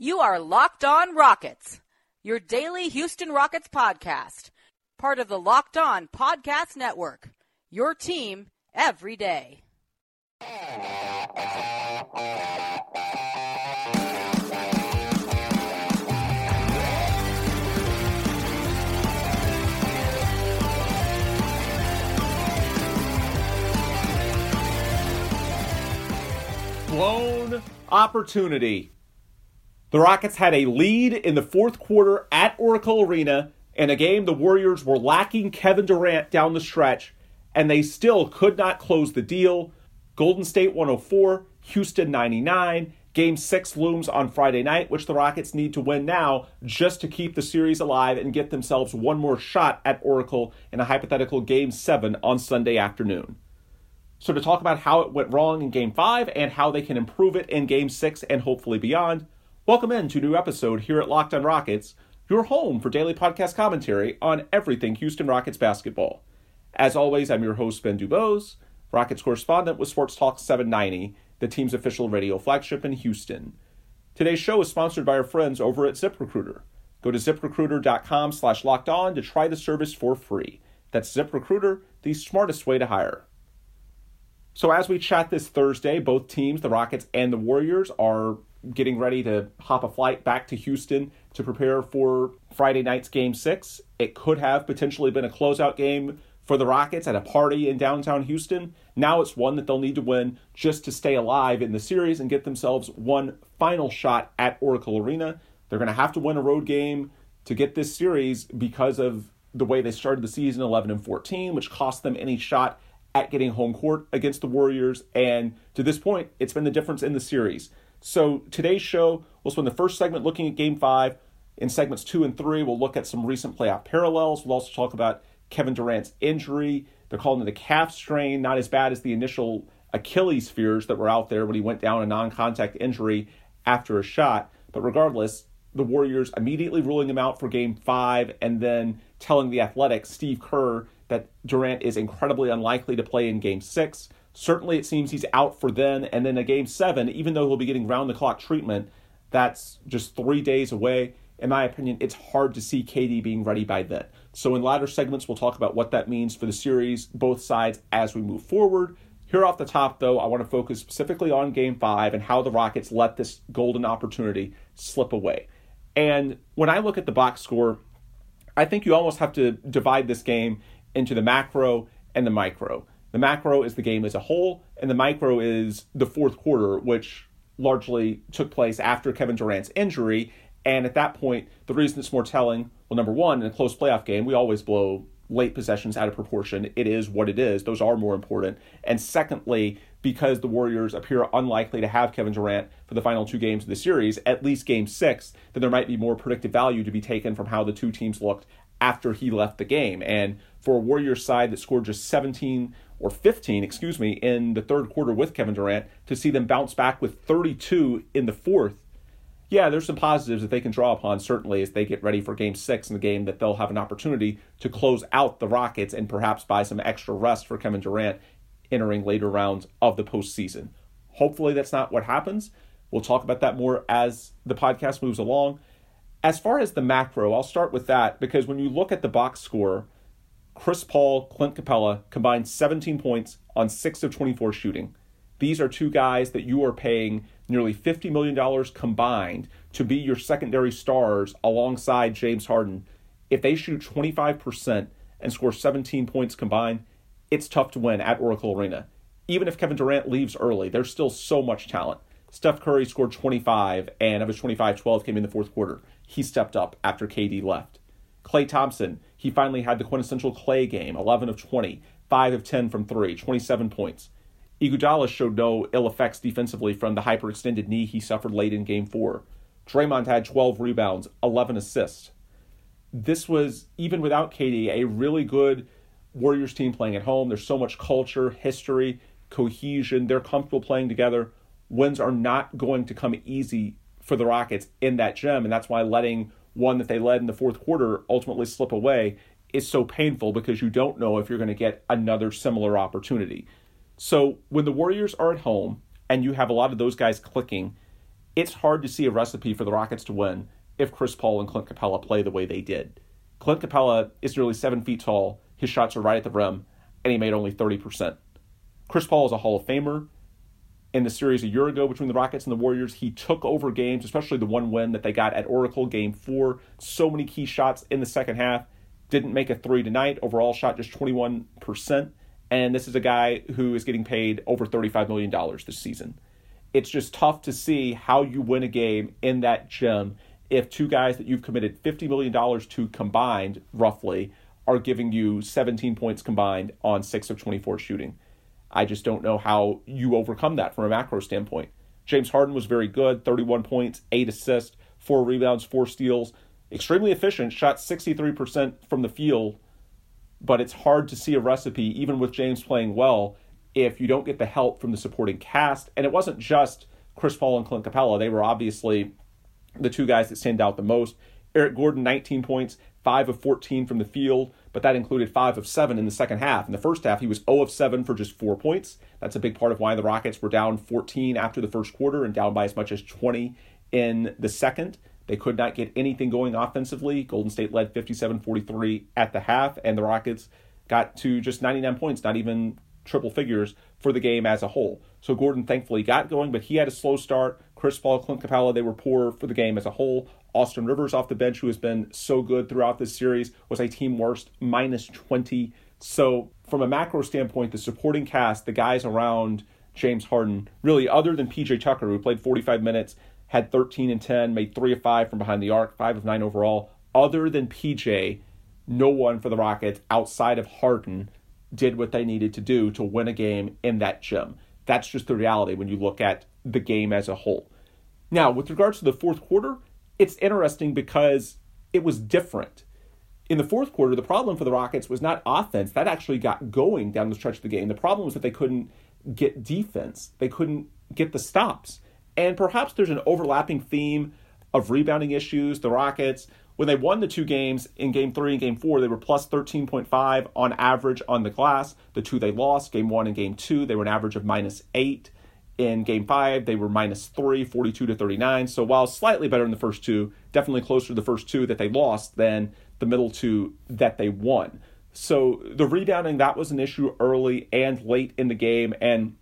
You are Locked On Rockets, your daily Houston Rockets podcast, part of the Locked On Podcast Network your team every day. Blown opportunity. The Rockets had a lead in the fourth quarter at Oracle Arena in a game the Warriors were lacking Kevin Durant down the stretch and they still could not close the deal. Golden State 104, Houston 99. Game six looms on Friday night, which the Rockets need to win now just to keep the series alive and get themselves one more shot at Oracle in a hypothetical game seven on Sunday afternoon. So, to talk about how it went wrong in game five and how they can improve it in game six and hopefully beyond, welcome in to a new episode here at Locked on Rockets, your home for daily podcast commentary on everything Houston Rockets basketball. As always, I'm your host, Ben Dubose, Rockets correspondent with Sports Talk 790, the team's official radio flagship in Houston. Today's show is sponsored by our friends over at ZipRecruiter. Go to ziprecruiter.com slash locked on to try the service for free. That's ZipRecruiter, the smartest way to hire. So, as we chat this Thursday, both teams, the Rockets and the Warriors, are getting ready to hop a flight back to Houston to prepare for Friday night's game six. It could have potentially been a closeout game for the Rockets at a party in downtown Houston. Now it's one that they'll need to win just to stay alive in the series and get themselves one final shot at Oracle Arena. They're going to have to win a road game to get this series because of the way they started the season 11 and 14, which cost them any shot at getting home court against the Warriors. And to this point, it's been the difference in the series. So today's show, we'll spend the first segment looking at game five. In segments two and three, we'll look at some recent playoff parallels. We'll also talk about Kevin Durant's injury. They're calling it a calf strain, not as bad as the initial Achilles fears that were out there when he went down a non contact injury after a shot. But regardless, the Warriors immediately ruling him out for game five and then telling the Athletics, Steve Kerr, that Durant is incredibly unlikely to play in game six. Certainly, it seems he's out for then. And then a game seven, even though he'll be getting round the clock treatment, that's just three days away. In my opinion, it's hard to see KD being ready by then. So, in latter segments, we'll talk about what that means for the series, both sides, as we move forward. Here off the top, though, I want to focus specifically on game five and how the Rockets let this golden opportunity slip away. And when I look at the box score, I think you almost have to divide this game into the macro and the micro. The macro is the game as a whole, and the micro is the fourth quarter, which largely took place after Kevin Durant's injury. And at that point, the reason it's more telling well, number one, in a close playoff game, we always blow late possessions out of proportion. It is what it is. Those are more important. And secondly, because the Warriors appear unlikely to have Kevin Durant for the final two games of the series, at least game six, then there might be more predictive value to be taken from how the two teams looked after he left the game. And for a Warriors side that scored just 17 or 15, excuse me, in the third quarter with Kevin Durant, to see them bounce back with 32 in the fourth yeah, there's some positives that they can draw upon, certainly, as they get ready for game six in the game that they'll have an opportunity to close out the Rockets and perhaps buy some extra rest for Kevin Durant entering later rounds of the postseason. Hopefully, that's not what happens. We'll talk about that more as the podcast moves along. As far as the macro, I'll start with that because when you look at the box score, Chris Paul, Clint Capela combined 17 points on 6 of 24 shooting. These are two guys that you are paying nearly $50 million combined to be your secondary stars alongside James Harden. If they shoot 25% and score 17 points combined, it's tough to win at Oracle Arena. Even if Kevin Durant leaves early, there's still so much talent. Steph Curry scored 25, and of his 25, 12 came in the fourth quarter. He stepped up after KD left. Klay Thompson, he finally had the quintessential Klay game 11 of 20, 5 of 10 from 3, 27 points. Iguodala showed no ill effects defensively from the hyperextended knee he suffered late in Game 4. Draymond had 12 rebounds, 11 assists. This was, even without KD, a really good Warriors team playing at home. There's so much culture, history, cohesion. They're comfortable playing together. Wins are not going to come easy for the Rockets in that gym. And that's why letting one that they led in the fourth quarter ultimately slip away is so painful because you don't know if you're going to get another similar opportunity. So when the Warriors are at home and you have a lot of those guys clicking, it's hard to see a recipe for the Rockets to win if Chris Paul and Clint Capela play the way they did. Clint Capela is nearly seven feet tall. His shots are right at the rim, and he made only 30%. Chris Paul is a Hall of Famer. In the series a year ago between the Rockets and the Warriors, he took over games, especially the one win that they got at Oracle, game four. So many key shots in the second half. Didn't make a three tonight. Overall shot just 21%. And this is a guy who is getting paid over $35 million this season. It's just tough to see how you win a game in that gym if two guys that you've committed $50 million to combined, roughly, are giving you 17 points combined on 6 of 24 shooting. I just don't know how you overcome that from a macro standpoint. James Harden was very good 31 points, 8 assists, 4 rebounds, 4 steals. Extremely efficient, shot 63% from the field, but it's hard to see a recipe, even with James playing well, if you don't get the help from the supporting cast. And it wasn't just Chris Paul and Clint Capela, they were obviously the two guys that stand out the most. Eric Gordon, 19 points, 5 of 14 from the field, but that included 5 of 7 in the second half. In the first half, he was 0 of 7 for just 4 points. That's a big part of why the Rockets were down 14 after the first quarter and down by as much as 20 in the second. They could not get anything going offensively. Golden State led 57 43 at the half, and the Rockets got to just 99 points, not even triple figures for the game as a whole. So Gordon thankfully got going, but he had a slow start. Chris Paul, Clint Capela, they were poor for the game as a whole. Austin Rivers off the bench, who has been so good throughout this series, was a team worst, minus 20. So, from a macro standpoint, the supporting cast, the guys around James Harden, really, other than PJ Tucker, who played 45 minutes, had 13 and 10, made 3 of 5 from behind the arc, 5 of 9 overall. Other than PJ, no one for the Rockets outside of Harden did what they needed to do to win a game in that gym. That's just the reality when you look at the game as a whole. Now, with regards to the fourth quarter, it's interesting because it was different. In the fourth quarter, the problem for the Rockets was not offense. That actually got going down the stretch of the game. The problem was that they couldn't get defense, they couldn't get the stops. And perhaps there's an overlapping theme of rebounding issues. The Rockets, when they won the two games in game three and game four, they were plus 13.5 on average on the glass. The two they lost, game one and game two, they were an average of minus eight. In game five, they were minus three, 42 to 39. So while slightly better in the first two, definitely closer to the first two that they lost than the middle two that they won. So the rebounding, that was an issue early and late in the game. And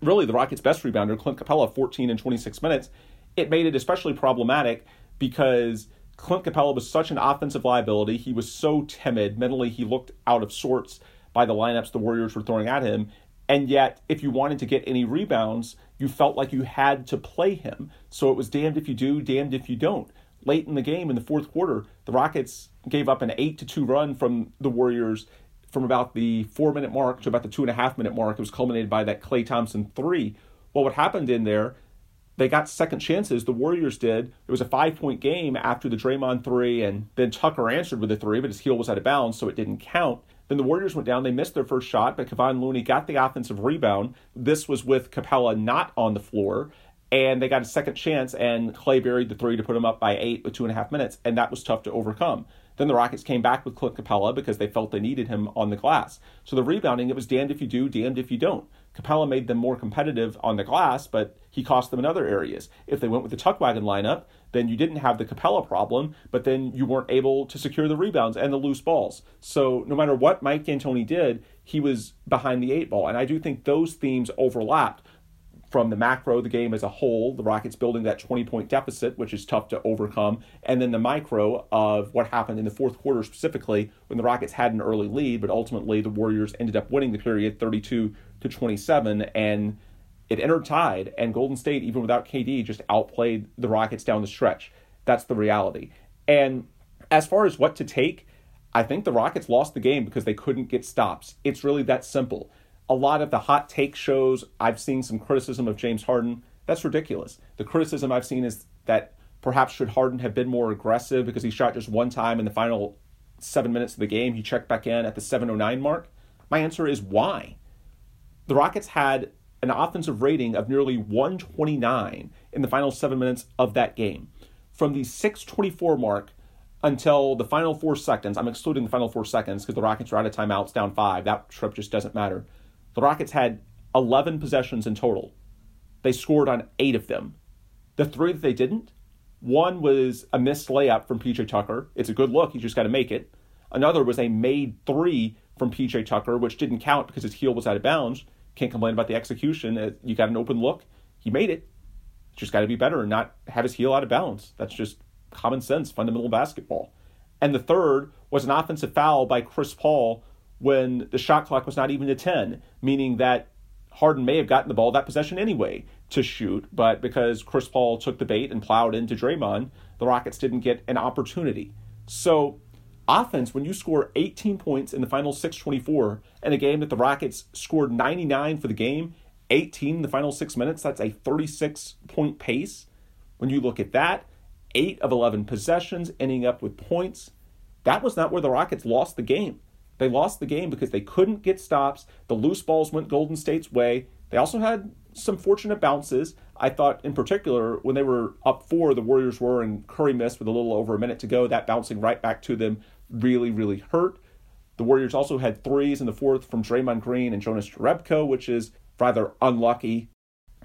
really the Rockets' best rebounder, Clint Capela, 14 and 26 minutes, it made it especially problematic because Clint Capela was such an offensive liability. He was so timid. Mentally, he looked out of sorts by the lineups the Warriors were throwing at him. And yet, if you wanted to get any rebounds, you felt like you had to play him. So it was damned if you do, damned if you don't. Late in the game, in the fourth quarter, the Rockets gave up an 8 to 2 run from the Warriors from about the four minute mark to about the two and a half minute mark. It was culminated by that Klay Thompson three. Well, what happened in there, they got second chances. The Warriors did. It was a five point game after the Draymond three, and then Tucker answered with a three, but his heel was out of bounds, so it didn't count. Then the Warriors went down. They missed their first shot, but Kevon Looney got the offensive rebound. This was with Capela not on the floor, and they got a second chance, and Klay buried the three to put them up by eight with two and a half minutes, and that was tough to overcome. Then the Rockets came back with Clint Capela because they felt they needed him on the glass. So the rebounding, it was damned if you do, damned if you don't. Capela made them more competitive on the glass, but he cost them in other areas. If they went with the tuck wagon lineup, then you didn't have the Capela problem, but then you weren't able to secure the rebounds and the loose balls. So no matter what Mike D'Antoni did, he was behind the eight ball. And I do think those themes overlapped from the macro, the game as a whole, the Rockets building that 20 point deficit, which is tough to overcome, and then the micro of what happened in the fourth quarter specifically when the Rockets had an early lead, but ultimately the Warriors ended up winning the period 32 to 27, and it entered tied, and Golden State, even without KD, just outplayed the Rockets down the stretch. That's the reality. And as far as what to take, I think the Rockets lost the game because they couldn't get stops. It's really that simple a lot of the hot take shows, I've seen some criticism of James Harden. That's ridiculous. The criticism I've seen is that Perhaps should Harden have been more aggressive because he shot just one time in the final seven minutes of the game? He checked back in at the 709 mark. My answer is why? The Rockets had an offensive rating of nearly 129 in the final seven minutes of that game. From the 624 mark until the final four seconds, I'm excluding the final four seconds because the Rockets are out of timeouts down five. That trip just doesn't matter. The Rockets had 11 possessions in total. They scored on eight of them. The three that they didn't, one was a missed layup from PJ Tucker. It's a good look, you just got to make it. Another was a made three from PJ Tucker, which didn't count because his heel was out of bounds. Can't complain about the execution. Uh, you got an open look. He made it. Just got to be better and not have his heel out of bounds. That's just common sense, fundamental basketball. And the third was an offensive foul by Chris Paul when the shot clock was not even to 10, meaning that Harden may have gotten the ball that possession anyway to shoot, but because Chris Paul took the bait and plowed into Draymond, the Rockets didn't get an opportunity. So offense, when you score 18 points in the final 624 in a game that the Rockets scored 99 for the game, 18 in the final six minutes, that's a 36 point pace. When you look at that, 8 of 11 possessions ending up with points, that was not where the Rockets lost the game. They lost the game because they couldn't get stops. The loose balls went Golden State's way. They also had some fortunate bounces. I thought, in particular, when they were up four, the Warriors were, and Curry missed with a little over a minute to go. That bouncing right back to them really, really hurt. The Warriors also had threes in the fourth from Draymond Green and Jonas Jerebko, which is rather unlucky.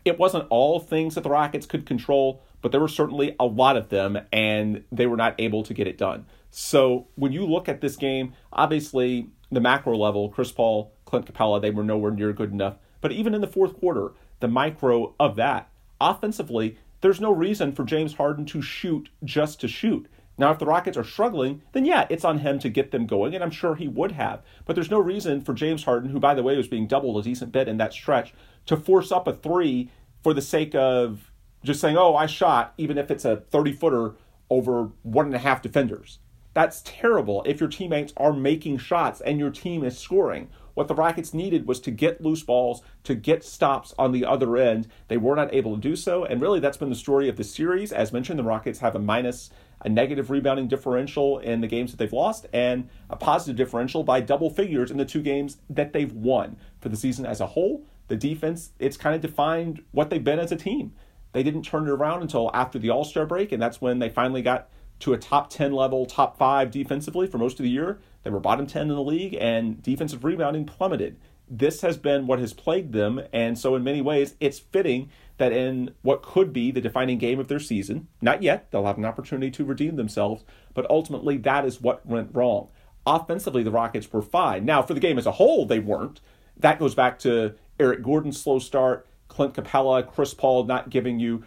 It wasn't all things that the Rockets could control, but there were certainly a lot of them, and they were not able to get it done. So when you look at this game, obviously the macro level, Chris Paul, Clint Capela, they were nowhere near good enough. But even in the fourth quarter, the micro of that, offensively, there's no reason for James Harden to shoot just to shoot. Now, if the Rockets are struggling, then yeah, it's on him to get them going, and I'm sure he would have. But there's no reason for James Harden, who, by the way, was being doubled a decent bit in that stretch, to force up a three for the sake of just saying, oh, I shot, even if it's a 30 footer over one and a half defenders. That's terrible if your teammates are making shots and your team is scoring. What the Rockets needed was to get loose balls, to get stops on the other end. They were not able to do so, and really that's been the story of the series. As mentioned, the Rockets have a minus a negative rebounding differential in the games that they've lost, and a positive differential by double figures in the two games that they've won. For the season as a whole, the defense, it's kind of defined what they've been as a team. They didn't turn it around until after the All Star break, and that's when they finally got to a top 10 level, top five defensively for most of the year. They were bottom 10 in the league, and defensive rebounding plummeted. This has been what has plagued them, and so in many ways, it's fitting that in what could be the defining game of their season, not yet, they'll have an opportunity to redeem themselves, but ultimately that is what went wrong. Offensively, the Rockets were fine. Now, for the game as a whole, they weren't. That goes back to Eric Gordon's slow start, Clint Capela, Chris Paul not giving you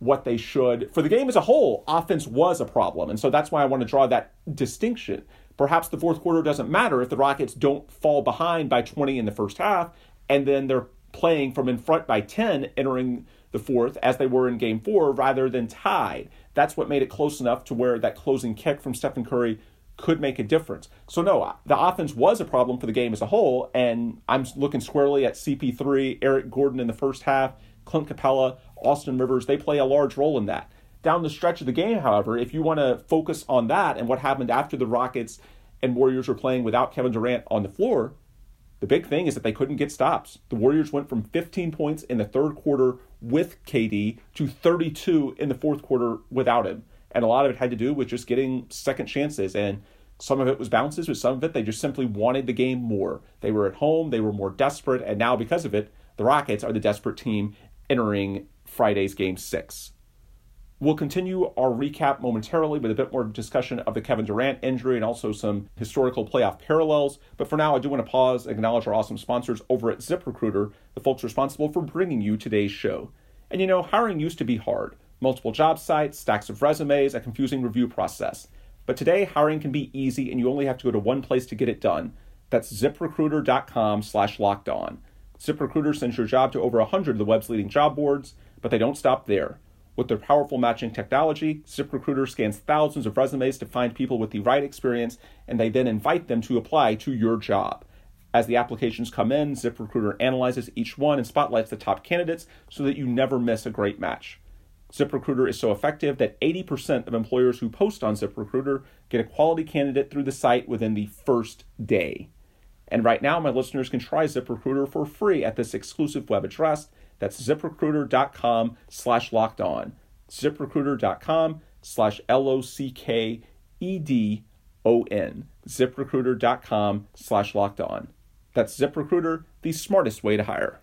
what they should. For the game as a whole, offense was a problem. And so that's why I want to draw that distinction. Perhaps the fourth quarter doesn't matter if the Rockets don't fall behind by 20 in the first half and then they're playing from in front by 10 entering the fourth as they were in game four rather than tied. That's what made it close enough to where that closing kick from Stephen Curry could make a difference. So, no, uh, the offense was a problem for the game as a whole, and I'm looking squarely at CP3, Eric Gordon in the first half, Clint Capela, Austin Rivers. They play a large role in that. Down the stretch of the game, however, if you want to focus on that and what happened after the Rockets and Warriors were playing without Kevin Durant on the floor, the big thing is that they couldn't get stops. The Warriors went from 15 points in the third quarter with KD to 32 in the fourth quarter without him. And a lot of it had to do with just getting second chances. And some of it was bounces, but some of it they just simply wanted the game more. They were at home, they were more desperate. And now, because of it, the Rockets are the desperate team entering Friday's game six. We'll continue our recap momentarily with a bit more discussion of the Kevin Durant injury and also some historical playoff parallels. But for now, I do want to pause and acknowledge our awesome sponsors over at ZipRecruiter, the folks responsible for bringing you today's show. And you know, hiring used to be hard multiple job sites, stacks of resumes, a confusing review process. But today, hiring can be easy and you only have to go to one place to get it done. That's ziprecruiter.com slash locked on. ZipRecruiter sends your job to over 100 of the web's leading job boards, but they don't stop there. With their powerful matching technology, ZipRecruiter scans thousands of resumes to find people with the right experience, and they then invite them to apply to your job. As the applications come in, ZipRecruiter analyzes each one and spotlights the top candidates so that you never miss a great match. ZipRecruiter is so effective that 80% of employers who post on ZipRecruiter get a quality candidate through the site within the first day. And right now, my listeners can try ZipRecruiter for free at this exclusive web address. That's ziprecruiter.com slash locked on. ZipRecruiter.com slash L O C K E D O N. ZipRecruiter.com slash locked on. That's ZipRecruiter, the smartest way to hire.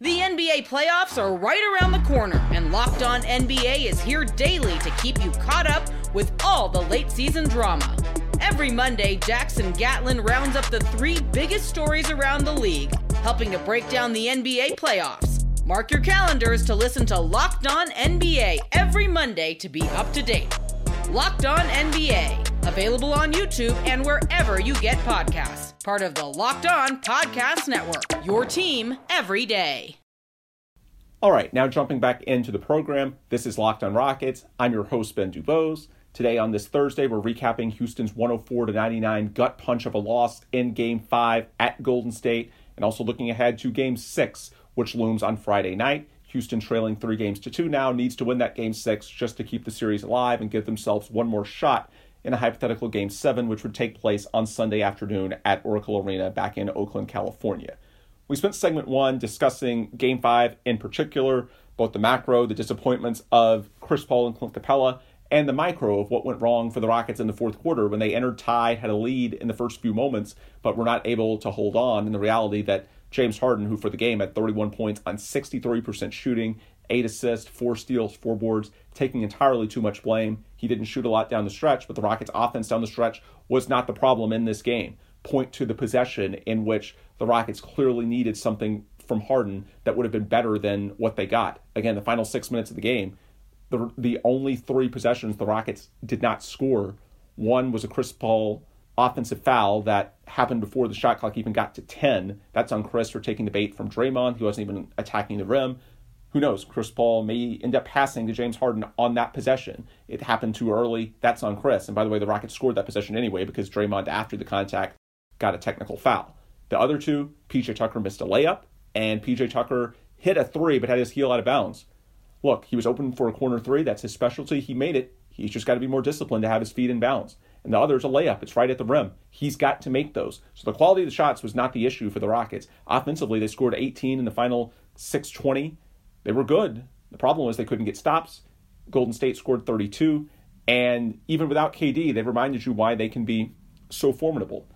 The NBA playoffs are right around the corner, and Locked On NBA is here daily to keep you caught up with all the late season drama. Every Monday, Jackson Gatlin rounds up the three biggest stories around the league, helping to break down the NBA playoffs. Mark your calendars to listen to Locked On NBA every Monday to be up to date. Locked On NBA, available on YouTube and wherever you get podcasts. Part of the Locked On Podcast Network, your team every day. All right, now jumping back into the program. This is Locked On Rockets. I'm your host, Ben Dubose. Today on this Thursday, we're recapping Houston's 104 to 99 gut punch of a loss in Game 5 at Golden State, and also looking ahead to Game 6, which looms on Friday night. Houston trailing three games to two now needs to win that game six just to keep the series alive and give themselves one more shot in a hypothetical game seven, which would take place on Sunday afternoon at Oracle Arena back in Oakland, California. We spent segment one discussing game five in particular, both the macro, the disappointments of Chris Paul and Clint Capela, and the micro of what went wrong for the Rockets in the fourth quarter when they entered tied, had a lead in the first few moments, but were not able to hold on. And the reality that James Harden, who for the game had 31 points on 63% shooting, eight assists, four steals, four boards, taking entirely too much blame. He didn't shoot a lot down the stretch, but the Rockets' offense down the stretch was not the problem in this game. Point to the possession in which the Rockets clearly needed something from Harden that would have been better than what they got. Again, the final six minutes of the game, the the only three possessions the Rockets did not score. One was a Chris Paul offensive foul that happened before the shot clock even got to 10. That's on Chris for taking the bait from Draymond. He wasn't even attacking the rim. Who knows? Chris Paul may end up passing to James Harden on that possession. It happened too early. That's on Chris. And by the way, the Rockets scored that possession anyway because Draymond, after the contact, got a technical foul. The other two, PJ Tucker missed a layup, and PJ Tucker hit a three but had his heel out of bounds look, he was open for a corner three. That's his specialty. He made it. He's just got to be more disciplined to have his feet in balance. And the other is a layup. It's right at the rim. He's got to make those. So the quality of the shots was not the issue for the Rockets. Offensively, they scored 18 in the final 620. They were good. The problem was they couldn't get stops. Golden State scored 32. And even without KD, they reminded you why they can be so formidable.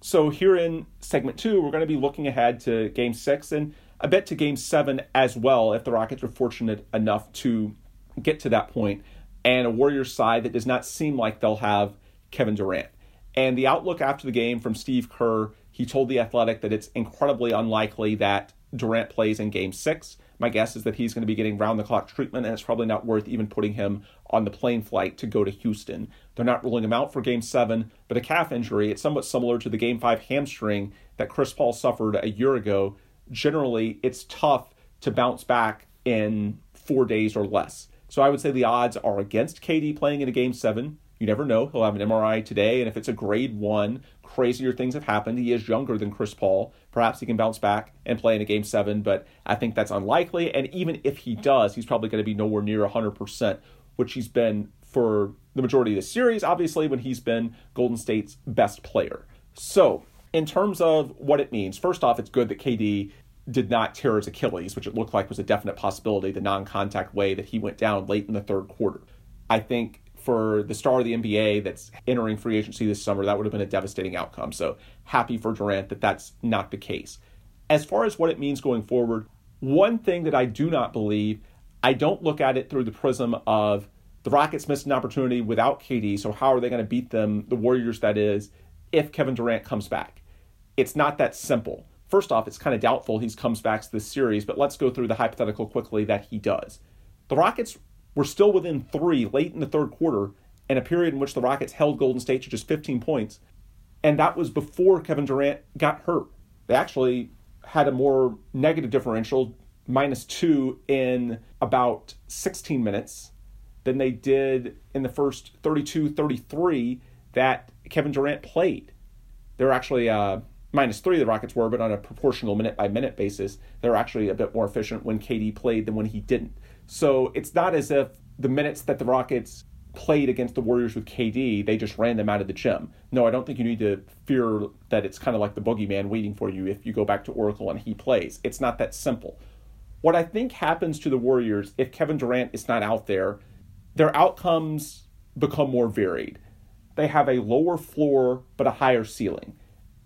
So here in segment two, we're going to be looking ahead to game six. And a bet to game seven as well if the Rockets are fortunate enough to get to that point, and a Warriors side that does not seem like they'll have Kevin Durant. And the outlook after the game from Steve Kerr, he told The Athletic that it's incredibly unlikely that Durant plays in game six. My guess is that he's going to be getting round the clock treatment, and it's probably not worth even putting him on the plane flight to go to Houston. They're not ruling him out for game seven, but a calf injury, it's somewhat similar to the game five hamstring that Chris Paul suffered a year ago generally it's tough to bounce back in four days or less. So I would say the odds are against KD playing in a game seven. You never know. He'll have an MRI today, and if it's a grade one, crazier things have happened. He is younger than Chris Paul. Perhaps he can bounce back and play in a game seven, but I think that's unlikely. And even if he does, he's probably going to be nowhere near 100%, which he's been for the majority of the series, obviously, when he's been Golden State's best player. So, in terms of what it means, first off, it's good that KD did not tear his Achilles, which it looked like was a definite possibility, the non contact way that he went down late in the third quarter. I think for the star of the NBA that's entering free agency this summer, that would have been a devastating outcome. So happy for Durant that that's not the case. As far as what it means going forward, one thing that I do not believe, I don't look at it through the prism of the Rockets missed an opportunity without KD, so how are they going to beat them, the Warriors that is, if Kevin Durant comes back? It's not that simple. First off, it's kind of doubtful he comes back to this series, but let's go through the hypothetical quickly that he does. The Rockets were still within three late in the third quarter in a period in which the Rockets held Golden State to just 15 points, and that was before Kevin Durant got hurt. They actually had a more negative differential, minus two, in about 16 minutes than they did in the first 32 33 that Kevin Durant played. They were actually uh, minus three the Rockets were, but on a proportional minute by minute basis, they're actually a bit more efficient when KD played than when he didn't. So it's not as if the minutes that the Rockets played against the Warriors with KD, they just ran them out of the gym. No, I don't think you need to fear that it's kind of like the boogeyman waiting for you if you go back to Oracle and he plays. It's not that simple. What I think happens to the Warriors if Kevin Durant is not out there, their outcomes become more varied. They have a lower floor but a higher ceiling.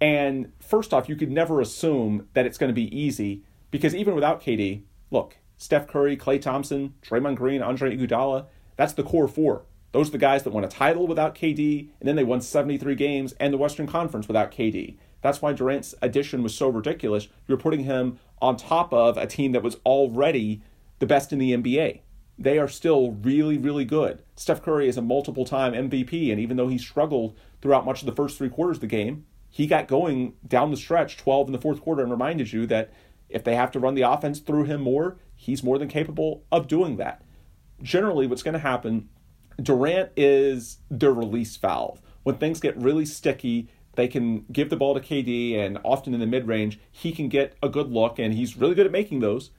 And first off, you could never assume that it's going to be easy because even without KD, look, Steph Curry, Klay Thompson, Draymond Green, Andre Iguodala, that's the core four. Those are the guys that won a title without KD, and then they won 73 games and the Western Conference without KD. That's why Durant's addition was so ridiculous. You're putting him on top of a team that was already the best in the NBA. They are still really, really good. Steph Curry is a multiple time MVP, and even though he struggled throughout much of the first three quarters of the game, he got going down the stretch, 12 in the fourth quarter, and reminded you that if they have to run the offense through him more, he's more than capable of doing that. Generally, what's going to happen Durant is their release valve. When things get really sticky, they can give the ball to KD, and often in the mid range, he can get a good look, and he's really good at making those.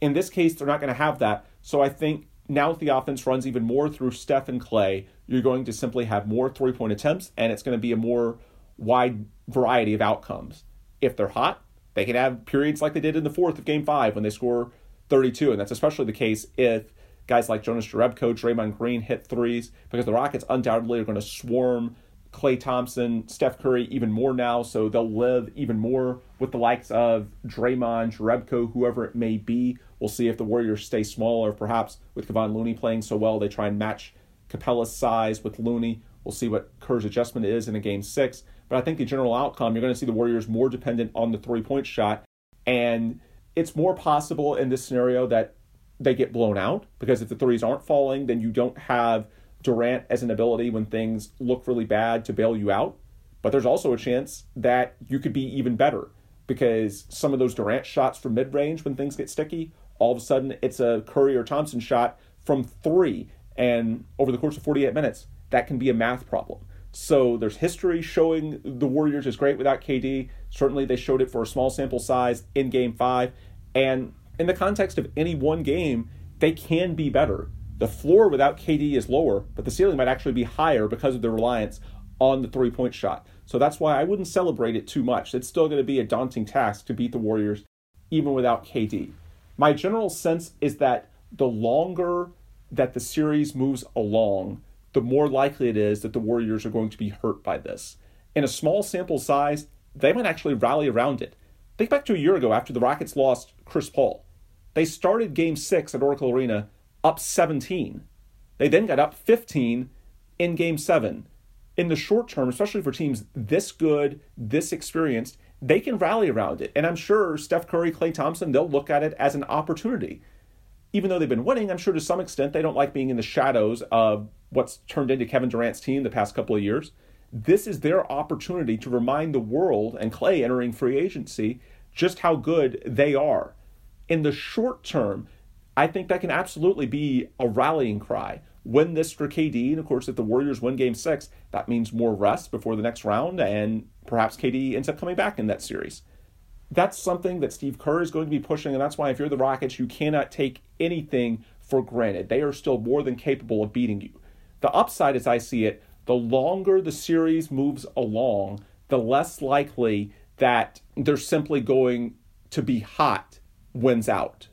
In this case, they're not going to have that. So I think now if the offense runs even more through Steph and Klay, you're going to simply have more three point attempts, and it's going to be a more wide variety of outcomes. If they're hot, they can have periods like they did in the fourth of game five when they score 32, and that's especially the case if guys like Jonas Jerebko, Draymond Green hit threes because the Rockets undoubtedly are going to swarm Klay Thompson, Steph Curry even more now, so they'll live even more with the likes of Draymond, Jerebko, whoever it may be. We'll see if the Warriors stay small or perhaps with Kevon Looney playing so well, they try and match Capela's size with Looney. We'll see what Kerr's adjustment is in a game six. But I think the general outcome, you're going to see the Warriors more dependent on the three point shot. And it's more possible in this scenario that they get blown out because if the threes aren't falling, then you don't have Durant as an ability when things look really bad to bail you out. But there's also a chance that you could be even better because some of those Durant shots from mid range when things get sticky, all of a sudden it's a Curry or Thompson shot from three. And over the course of 48 minutes, that can be a math problem. So there's history showing the Warriors is great without KD. Certainly they showed it for a small sample size in game five. And in the context of any one game, they can be better. The floor without KD is lower, but the ceiling might actually be higher because of the reliance on the three point shot. So that's why I wouldn't celebrate it too much. It's still going to be a daunting task to beat the Warriors even without KD. My general sense is that the longer that the series moves along, the more likely it is that the Warriors are going to be hurt by this. In a small sample size, they might actually rally around it. Think back to a year ago after the Rockets lost Chris Paul. They started game six at Oracle Arena up 17. They then got up 15 in game seven. In the short term, especially for teams this good, this experienced, they can rally around it. And I'm sure Steph Curry, Klay Thompson, they'll look at it as an opportunity. Even though they've been winning, I'm sure to some extent they don't like being in the shadows of what's turned into Kevin Durant's team the past couple of years. This is their opportunity to remind the world and Klay entering free agency just how good they are. In the short term, I think that can absolutely be a rallying cry. Win this for KD, and of course, if the Warriors win game six, that means more rest before the next round, and perhaps KD ends up coming back in that series. That's something that Steve Kerr is going to be pushing, and that's why if you're the Rockets, you cannot take anything for granted. They are still more than capable of beating you. The upside, as I see it, the longer the series moves along, the less likely that they're simply going to be hot wins out.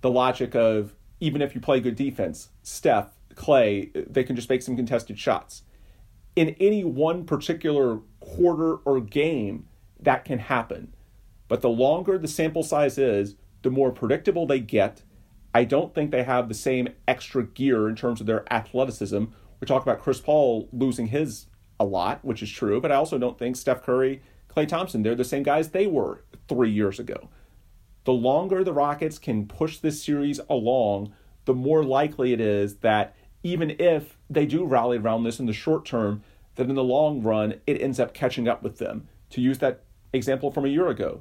The logic of even if you play good defense, Steph, Klay, they can just make some contested shots. In any one particular quarter or game, that can happen. But the longer the sample size is, the more predictable they get. I don't think they have the same extra gear in terms of their athleticism. We talk about Chris Paul losing his a lot, which is true, but I also don't think Steph Curry, Klay Thompson, they're the same guys they were three years ago the longer the Rockets can push this series along, the more likely it is that even if they do rally around this in the short term, that in the long run, it ends up catching up with them. To use that example from a year ago,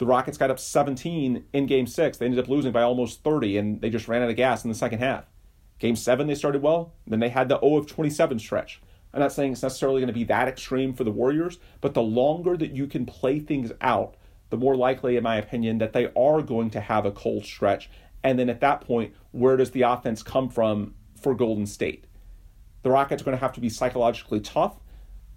the Rockets got up 17 in game six. They ended up losing by almost 30, and they just ran out of gas in the second half. Game seven, they started well. Then they had the 0 of 27 stretch. I'm not saying it's necessarily going to be that extreme for the Warriors, but the longer that you can play things out, the more likely, in my opinion, that they are going to have a cold stretch. And then at that point, where does the offense come from for Golden State? The Rockets are going to have to be psychologically tough.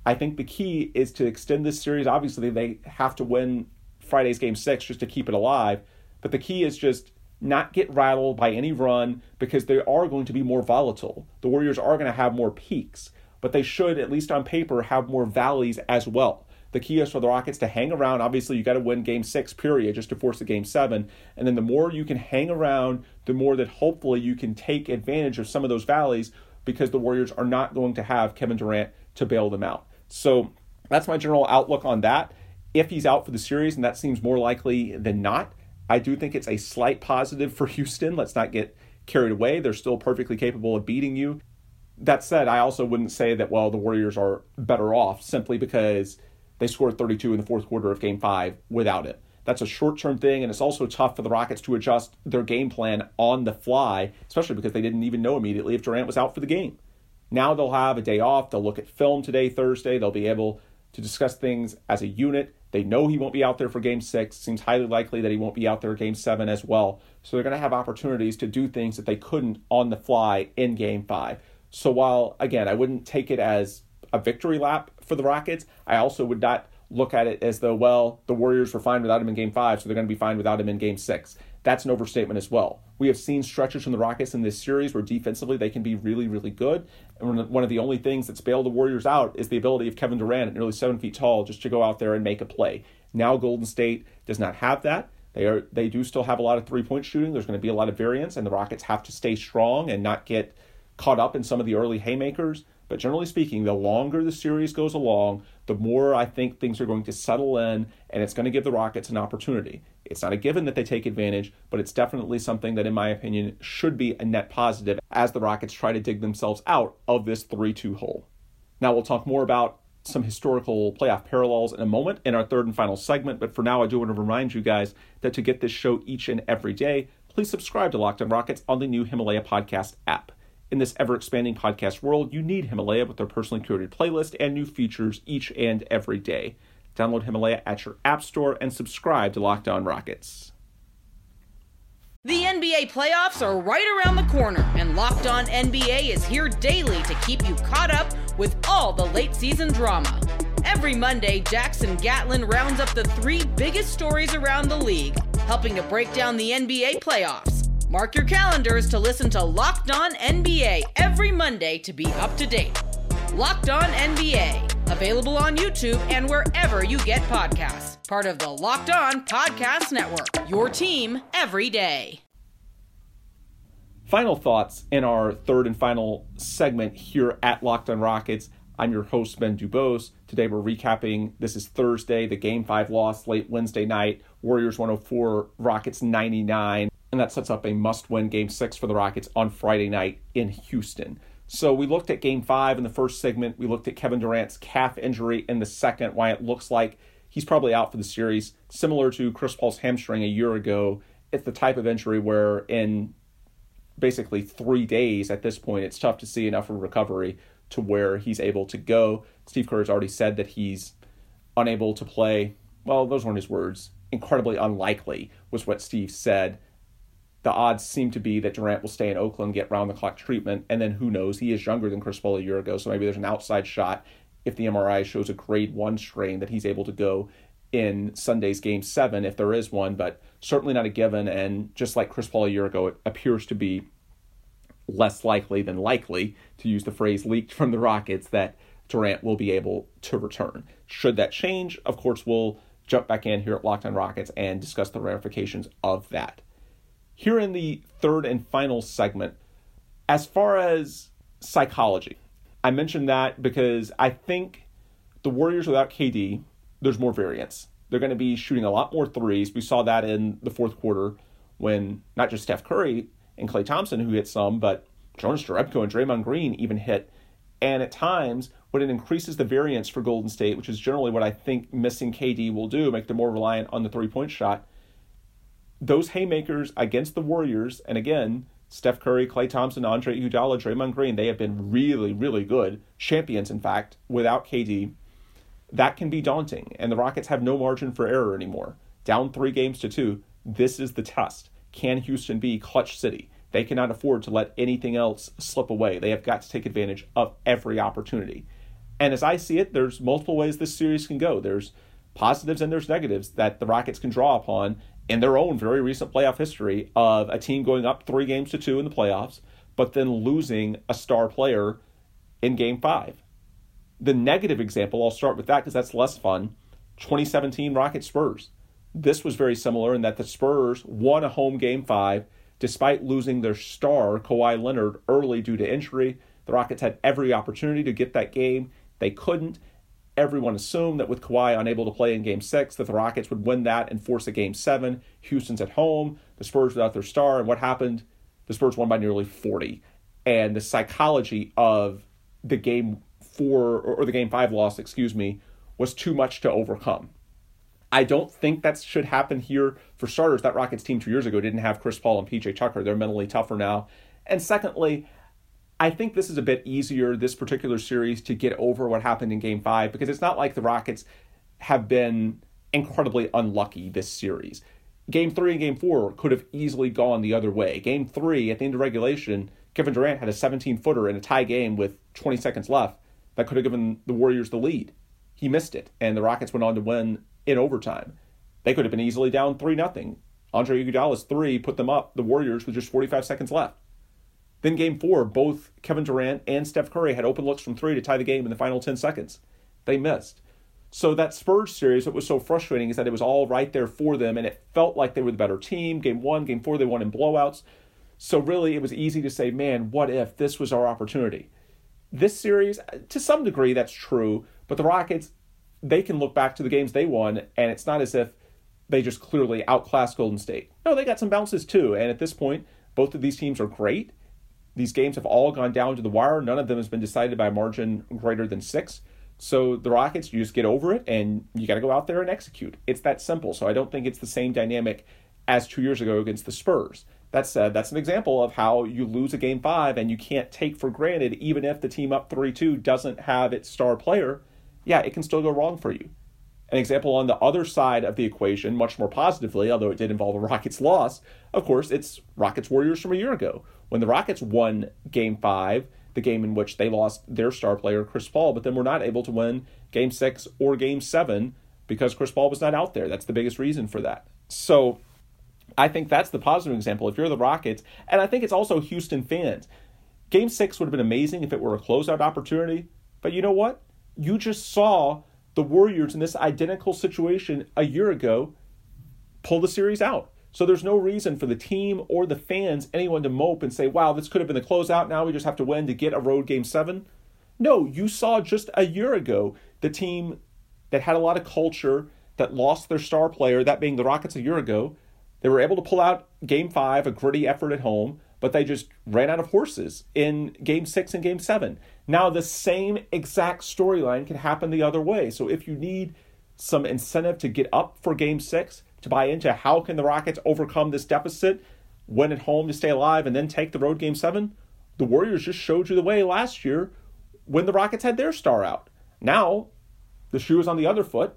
I think the key is to extend this series. Obviously, they have to win Friday's game six just to keep it alive. But the key is just not get rattled by any run because they are going to be more volatile. The Warriors are going to have more peaks, but they should, at least on paper, have more valleys as well. The key is for the Rockets to hang around. Obviously, you got to win game six, period, just to force a game seven. And then the more you can hang around, the more that hopefully you can take advantage of some of those valleys because the Warriors are not going to have Kevin Durant to bail them out. So that's my general outlook on that. If he's out for the series, and that seems more likely than not, I do think it's a slight positive for Houston. Let's not get carried away. They're still perfectly capable of beating you. That said, I also wouldn't say that, well, the Warriors are better off simply because they scored 32 in the fourth quarter of game five without it. That's a short term thing, and it's also tough for the Rockets to adjust their game plan on the fly, especially because they didn't even know immediately if Durant was out for the game. Now they'll have a day off. They'll look at film today, Thursday. They'll be able to discuss things as a unit. They know he won't be out there for game six. Seems highly likely that he won't be out there game seven as well. So they're going to have opportunities to do things that they couldn't on the fly in game five. So while, again, I wouldn't take it as a victory lap for the Rockets, I also would not look at it as though, well, the Warriors were fine without him in game five, so they're going to be fine without him in game six. That's an overstatement as well. We have seen stretches from the Rockets in this series where defensively they can be really, really good. And one of the only things that's bailed the Warriors out is the ability of Kevin Durant at nearly seven feet tall just to go out there and make a play. Now Golden State does not have that. They are they do still have a lot of three point shooting. There's going to be a lot of variance, and the Rockets have to stay strong and not get caught up in some of the early haymakers. But generally speaking, the longer the series goes along, the more I think things are going to settle in, and it's going to give the Rockets an opportunity. It's not a given that they take advantage, but it's definitely something that, in my opinion, should be a net positive as the Rockets try to dig themselves out of this 3 2 hole. Now, we'll talk more about some historical playoff parallels in a moment in our third and final segment, but for now, I do want to remind you guys that to get this show each and every day, please subscribe to Locked on Rockets on the new Himalaya podcast app. In this ever expanding podcast world, you need Himalaya with their personally curated playlist and new features each and every day. Download Himalaya at your app store and subscribe to Locked On Rockets. The NBA playoffs are right around the corner, and Locked On NBA is here daily to keep you caught up with all the late season drama. Every Monday, Jackson Gatlin rounds up the three biggest stories around the league, helping to break down the NBA playoffs. Mark your calendars to listen to Locked On NBA every Monday to be up to date. Locked On NBA, available on YouTube and wherever you get podcasts. Part of the Locked On Podcast Network, your team every day. Final thoughts in our third and final segment here at Locked On Rockets. I'm your host, Ben Dubose. Today we're recapping. This is Thursday, the Game 5 loss late Wednesday night. Warriors 104, Rockets 99 and that sets up a must win game six for the Rockets on Friday night in Houston. So we looked at game five in the first segment. We looked at Kevin Durant's calf injury in the second, why it looks like he's probably out for the series, similar to Chris Paul's hamstring a year ago. It's the type of injury where in basically three days at this point, it's tough to see enough of recovery to where he's able to go. Steve Kerr has already said that he's unable to play. Well, those weren't his words. Incredibly unlikely was what Steve said the odds seem to be that Durant will stay in Oakland, get round the clock treatment, and then who knows? He is younger than Chris Paul a year ago, so maybe there's an outside shot if the MRI shows a grade one strain that he's able to go in Sunday's game seven, if there is one, but certainly not a given. And just like Chris Paul a year ago, it appears to be less likely than likely, to use the phrase leaked from the Rockets, that Durant will be able to return. Should that change, of course, we'll jump back in here at Locked on Rockets and discuss the ramifications of that. Here in the third and final segment, as far as psychology, I mentioned that because I think the Warriors without KD, there's more variance. They're going to be shooting a lot more threes. We saw that in the fourth quarter when not just Steph Curry and Klay Thompson, who hit some, but Jonas Jerebko and Draymond Green even hit. And at times, when it increases the variance for Golden State, which is generally what I think missing KD will do, make them more reliant on the three point shot, those haymakers against the Warriors, and again, Steph Curry, Klay Thompson, Andre Iguodala, Draymond Green, they have been really, really good champions. In fact, without KD, that can be daunting, and the Rockets have no margin for error anymore. Down three games to two, this is the test. Can Houston be clutch city? They cannot afford to let anything else slip away. They have got to take advantage of every opportunity. And as I see it, there's multiple ways this series can go. There's positives and there's negatives that the Rockets can draw upon in their own very recent playoff history of a team going up three games to two in the playoffs, but then losing a star player in game five. The negative example, I'll start with that because that's less fun 2017 Rocket Spurs. This was very similar in that the Spurs won a home game five despite losing their star, Kawhi Leonard, early due to injury. The Rockets had every opportunity to get that game. They couldn't. Everyone assumed that with Kawhi unable to play in game six, that the Rockets would win that and force a game seven. Houston's at home, the Spurs without their star, and what happened? The Spurs won by nearly 40. And the psychology of the game four or the game five loss, excuse me, was too much to overcome. I don't think that should happen here. For starters, that Rockets team two years ago didn't have Chris Paul and PJ Tucker. They're mentally tougher now. And secondly, I think this is a bit easier, this particular series, to get over what happened in game five because it's not like the Rockets have been incredibly unlucky this series. Game three and game four could have easily gone the other way. Game three, at the end of regulation, Kevin Durant had a 17 footer in a tie game with 20 seconds left that could have given the Warriors the lead. He missed it, and the Rockets went on to win in overtime. They could have been easily down 3 0. Andre Iguodala's three put them up, the Warriors, with just 45 seconds left. Then game four, both Kevin Durant and Steph Curry had open looks from three to tie the game in the final 10 seconds. They missed. So that Spurs series, what was so frustrating is that it was all right there for them, and it felt like they were the better team. Game one, game four, they won in blowouts. So really, it was easy to say, man, what if this was our opportunity? This series, to some degree, that's true, but the Rockets, they can look back to the games they won, and it's not as if they just clearly outclassed Golden State. No, they got some bounces too, and at this point, both of these teams are great these games have all gone down to the wire. None of them has been decided by a margin greater than six. So the Rockets, you just get over it and you got to go out there and execute. It's that simple. So I don't think it's the same dynamic as two years ago against the Spurs. That said, that's an example of how you lose a game five and you can't take for granted, even if the team up three two doesn't have its star player. Yeah, it can still go wrong for you. An example on the other side of the equation, much more positively, although it did involve a Rockets loss, of course, it's Rockets Warriors from a year ago. When the Rockets won game five, the game in which they lost their star player, Chris Paul, but then were not able to win game six or game seven because Chris Paul was not out there. That's the biggest reason for that. So I think that's the positive example. If you're the Rockets, and I think it's also Houston fans, game six would have been amazing if it were a closeout opportunity. But you know what? You just saw the Warriors in this identical situation a year ago pull the series out. So there's no reason for the team or the fans, anyone to mope and say, wow, this could have been the closeout. Now we just have to win to get a road game seven. No, you saw just a year ago the team that had a lot of culture, that lost their star player, that being the Rockets a year ago. They were able to pull out game five, a gritty effort at home, but they just ran out of horses in game six and game seven. Now, the same exact storyline can happen the other way. So if you need some incentive to get up for game six, to buy into how can the Rockets overcome this deficit, win at home to stay alive, and then take the road game seven, the Warriors just showed you the way last year when the Rockets had their star out. Now, the shoe is on the other foot.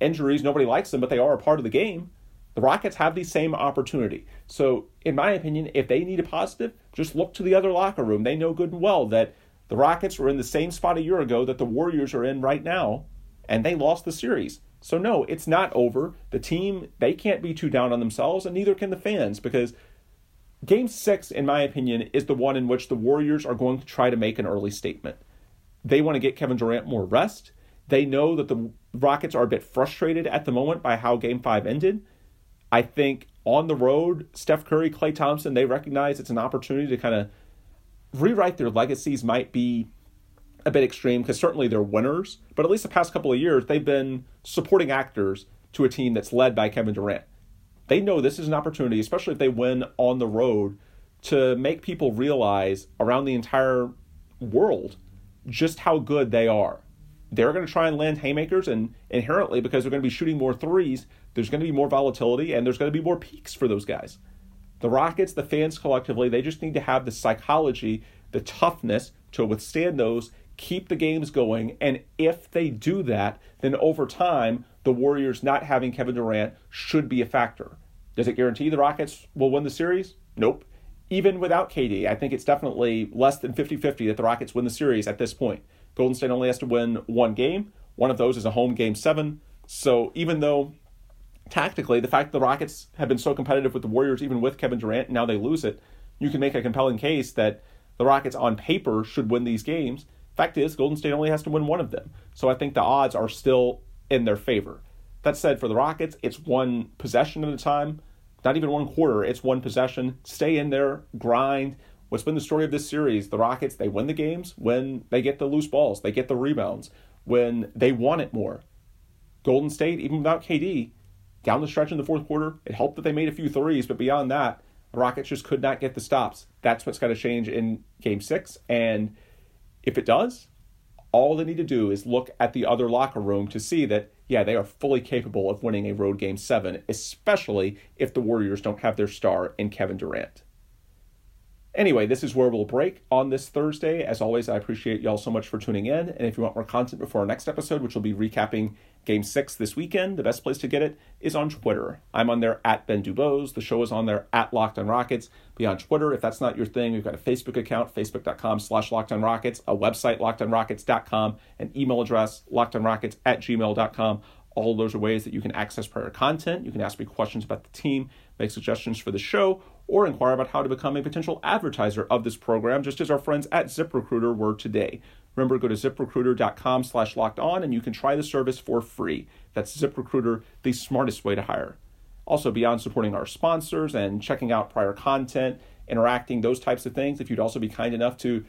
Injuries, nobody likes them, but they are a part of the game. The Rockets have the same opportunity. So, in my opinion, if they need a positive, just look to the other locker room. They know good and well that the Rockets were in the same spot a year ago that the Warriors are in right now, and they lost the series. So, no, it's not over. The team, they can't be too down on themselves, and neither can the fans, because game six, in my opinion, is the one in which the Warriors are going to try to make an early statement. They want to get Kevin Durant more rest. They know that the Rockets are a bit frustrated at the moment by how game five ended. I think on the road, Steph Curry, Klay Thompson, they recognize it's an opportunity to kind of rewrite their legacies might be a bit extreme because certainly they're winners, but at least the past couple of years, they've been supporting actors to a team that's led by Kevin Durant. They know this is an opportunity, especially if they win on the road, to make people realize around the entire world just how good they are. They're going to try and land haymakers, and inherently, because they're going to be shooting more threes, there's going to be more volatility and there's going to be more peaks for those guys. The Rockets, the fans collectively, they just need to have the psychology, the toughness to withstand those, keep the games going, and if they do that, then over time, the Warriors not having Kevin Durant should be a factor. Does it guarantee the Rockets will win the series? Nope. even without KD, I think it's definitely less than 50 50 that the Rockets win the series at this point. Golden State only has to win one game. One of those is a home game seven. So even though tactically the fact the Rockets have been so competitive with the Warriors, even with Kevin Durant, now they lose it, you can make a compelling case that the Rockets on paper should win these games. Fact is, Golden State only has to win one of them. So I think the odds are still in their favor. That said, for the Rockets, it's one possession at a time, not even one quarter, it's one possession. Stay in there, grind. What's been the story of this series? The Rockets, they win the games when they get the loose balls, they get the rebounds, when they want it more. Golden State, even without KD, down the stretch in the fourth quarter, it helped that they made a few threes, but beyond that, the Rockets just could not get the stops. That's what's got to change in game six. And if it does, all they need to do is look at the other locker room to see that, yeah, they are fully capable of winning a road game seven, especially if the Warriors don't have their star in Kevin Durant. Anyway, this is where we'll break on this Thursday. As always, I appreciate y'all so much for tuning in. And if you want more content before our next episode, which will be recapping Game 6 this weekend, the best place to get it is on Twitter. I'm on there at Ben Dubose. The show is on there at Locked on Rockets. Be on Twitter. If that's not your thing, we've got a Facebook account, facebook.com slash Locked on Rockets, a website, lockedonrockets.com, an email address, lockedonrockets at gmail.com. All those are ways that you can access prior content. You can ask me questions about the team, make suggestions for the show, or inquire about how to become a potential advertiser of this program, just as our friends at ZipRecruiter were today. Remember, go to ziprecruiter.com slash locked on and you can try the service for free. That's ZipRecruiter, the smartest way to hire. Also, beyond supporting our sponsors and checking out prior content, interacting, those types of things, if you'd also be kind enough to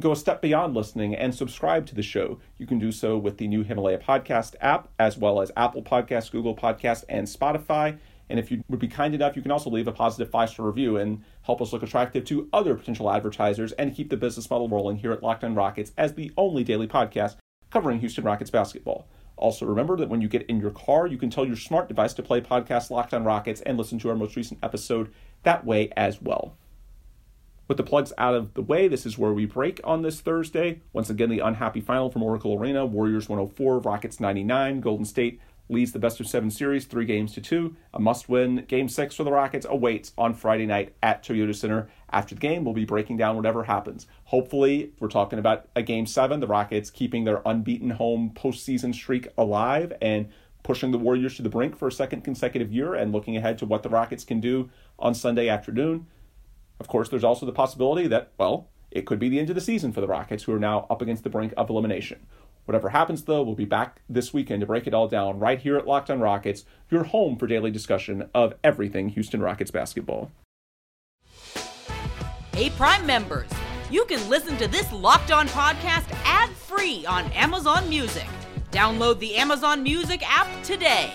go a step beyond listening and subscribe to the show, you can do so with the new Himalaya Podcast app, as well as Apple Podcasts, Google Podcasts, and Spotify. And if you would be kind enough, you can also leave a positive five star review and help us look attractive to other potential advertisers and keep the business model rolling here at Locked on Rockets as the only daily podcast covering Houston Rockets basketball. Also, remember that when you get in your car, you can tell your smart device to play podcast Locked on Rockets and listen to our most recent episode that way as well. With the plugs out of the way, this is where we break on this Thursday. Once again, the unhappy final from Oracle Arena Warriors 104, Rockets 99, Golden State leads the best of seven series, three games to two. A must win game six for the Rockets awaits on Friday night at Toyota Center. After the game, we'll be breaking down whatever happens. Hopefully, we're talking about a game seven, the Rockets keeping their unbeaten home postseason streak alive and pushing the Warriors to the brink for a second consecutive year and looking ahead to what the Rockets can do on Sunday afternoon. Of course, there's also the possibility that, well, it could be the end of the season for the Rockets, who are now up against the brink of elimination. Whatever happens, though, we'll be back this weekend to break it all down right here at Locked on Rockets, your home for daily discussion of everything Houston Rockets basketball. Hey, Prime members, you can listen to this Locked On podcast ad free on Amazon Music. Download the Amazon Music app today.